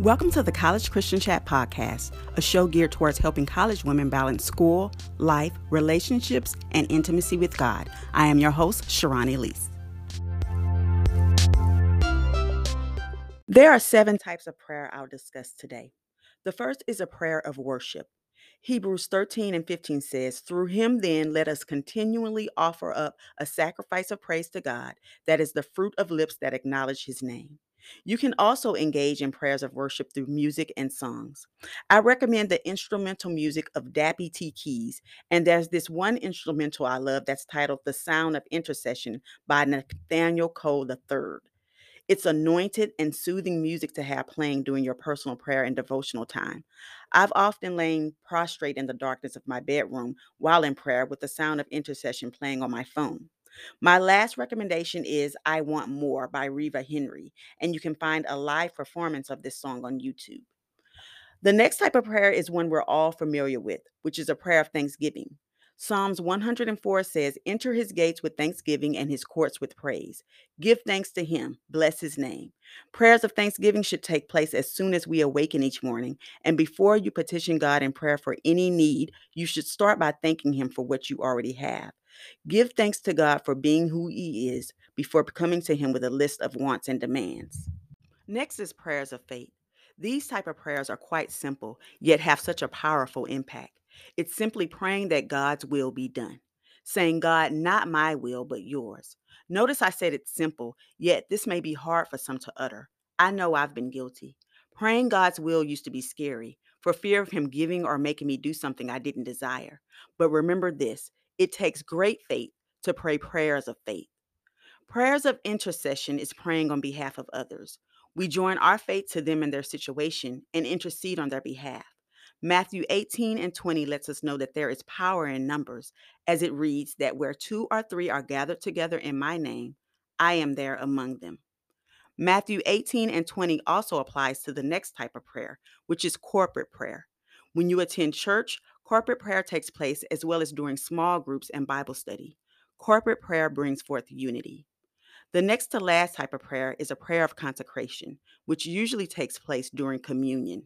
Welcome to the College Christian Chat Podcast, a show geared towards helping college women balance school, life, relationships, and intimacy with God. I am your host, Sherron Elise. There are seven types of prayer I'll discuss today. The first is a prayer of worship. Hebrews 13 and 15 says, Through him then let us continually offer up a sacrifice of praise to God, that is the fruit of lips that acknowledge his name. You can also engage in prayers of worship through music and songs. I recommend the instrumental music of Dappy T. Keys, and there's this one instrumental I love that's titled The Sound of Intercession by Nathaniel Cole III. It's anointed and soothing music to have playing during your personal prayer and devotional time. I've often lain prostrate in the darkness of my bedroom while in prayer with the sound of intercession playing on my phone. My last recommendation is I Want More by Reva Henry, and you can find a live performance of this song on YouTube. The next type of prayer is one we're all familiar with, which is a prayer of thanksgiving. Psalms 104 says, Enter his gates with thanksgiving and his courts with praise. Give thanks to him, bless his name. Prayers of thanksgiving should take place as soon as we awaken each morning. And before you petition God in prayer for any need, you should start by thanking him for what you already have. Give thanks to God for being who He is before coming to Him with a list of wants and demands. Next is prayers of faith. These type of prayers are quite simple, yet have such a powerful impact. It's simply praying that God's will be done, saying, God, not my will, but yours. Notice I said it's simple, yet this may be hard for some to utter. I know I've been guilty. Praying God's will used to be scary for fear of Him giving or making me do something I didn't desire. But remember this it takes great faith to pray prayers of faith. Prayers of intercession is praying on behalf of others. We join our faith to them in their situation and intercede on their behalf. Matthew 18 and 20 lets us know that there is power in numbers, as it reads that where two or three are gathered together in my name, I am there among them. Matthew 18 and 20 also applies to the next type of prayer, which is corporate prayer. When you attend church, corporate prayer takes place as well as during small groups and Bible study. Corporate prayer brings forth unity. The next to last type of prayer is a prayer of consecration, which usually takes place during communion.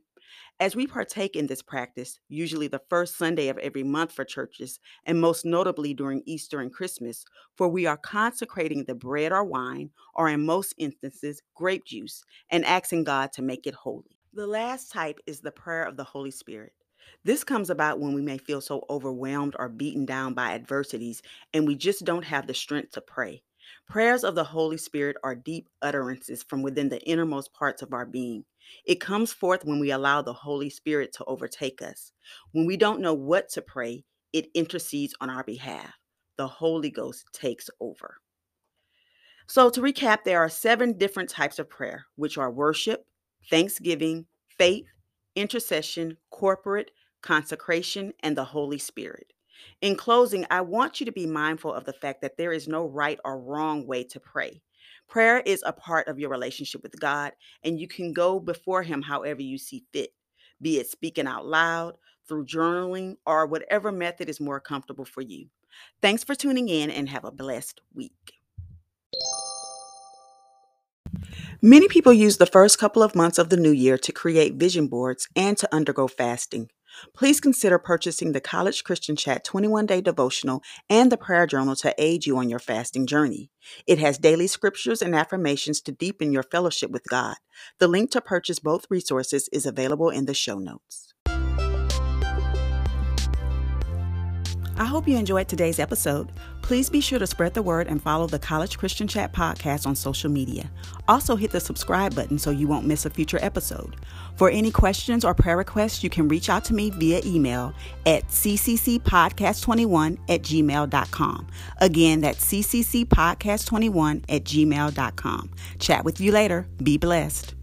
As we partake in this practice, usually the first Sunday of every month for churches, and most notably during Easter and Christmas, for we are consecrating the bread or wine, or in most instances, grape juice, and asking God to make it holy. The last type is the prayer of the Holy Spirit. This comes about when we may feel so overwhelmed or beaten down by adversities and we just don't have the strength to pray. Prayers of the Holy Spirit are deep utterances from within the innermost parts of our being. It comes forth when we allow the Holy Spirit to overtake us. When we don't know what to pray, it intercedes on our behalf. The Holy Ghost takes over. So, to recap, there are seven different types of prayer, which are worship, thanksgiving, faith, intercession, corporate, consecration, and the Holy Spirit. In closing, I want you to be mindful of the fact that there is no right or wrong way to pray. Prayer is a part of your relationship with God, and you can go before Him however you see fit, be it speaking out loud, through journaling, or whatever method is more comfortable for you. Thanks for tuning in and have a blessed week. Many people use the first couple of months of the new year to create vision boards and to undergo fasting. Please consider purchasing the College Christian Chat 21 day devotional and the prayer journal to aid you on your fasting journey. It has daily scriptures and affirmations to deepen your fellowship with God. The link to purchase both resources is available in the show notes. I hope you enjoyed today's episode. Please be sure to spread the word and follow the College Christian Chat podcast on social media. Also, hit the subscribe button so you won't miss a future episode. For any questions or prayer requests, you can reach out to me via email at cccpodcast21 at gmail.com. Again, that's cccpodcast21 at gmail.com. Chat with you later. Be blessed.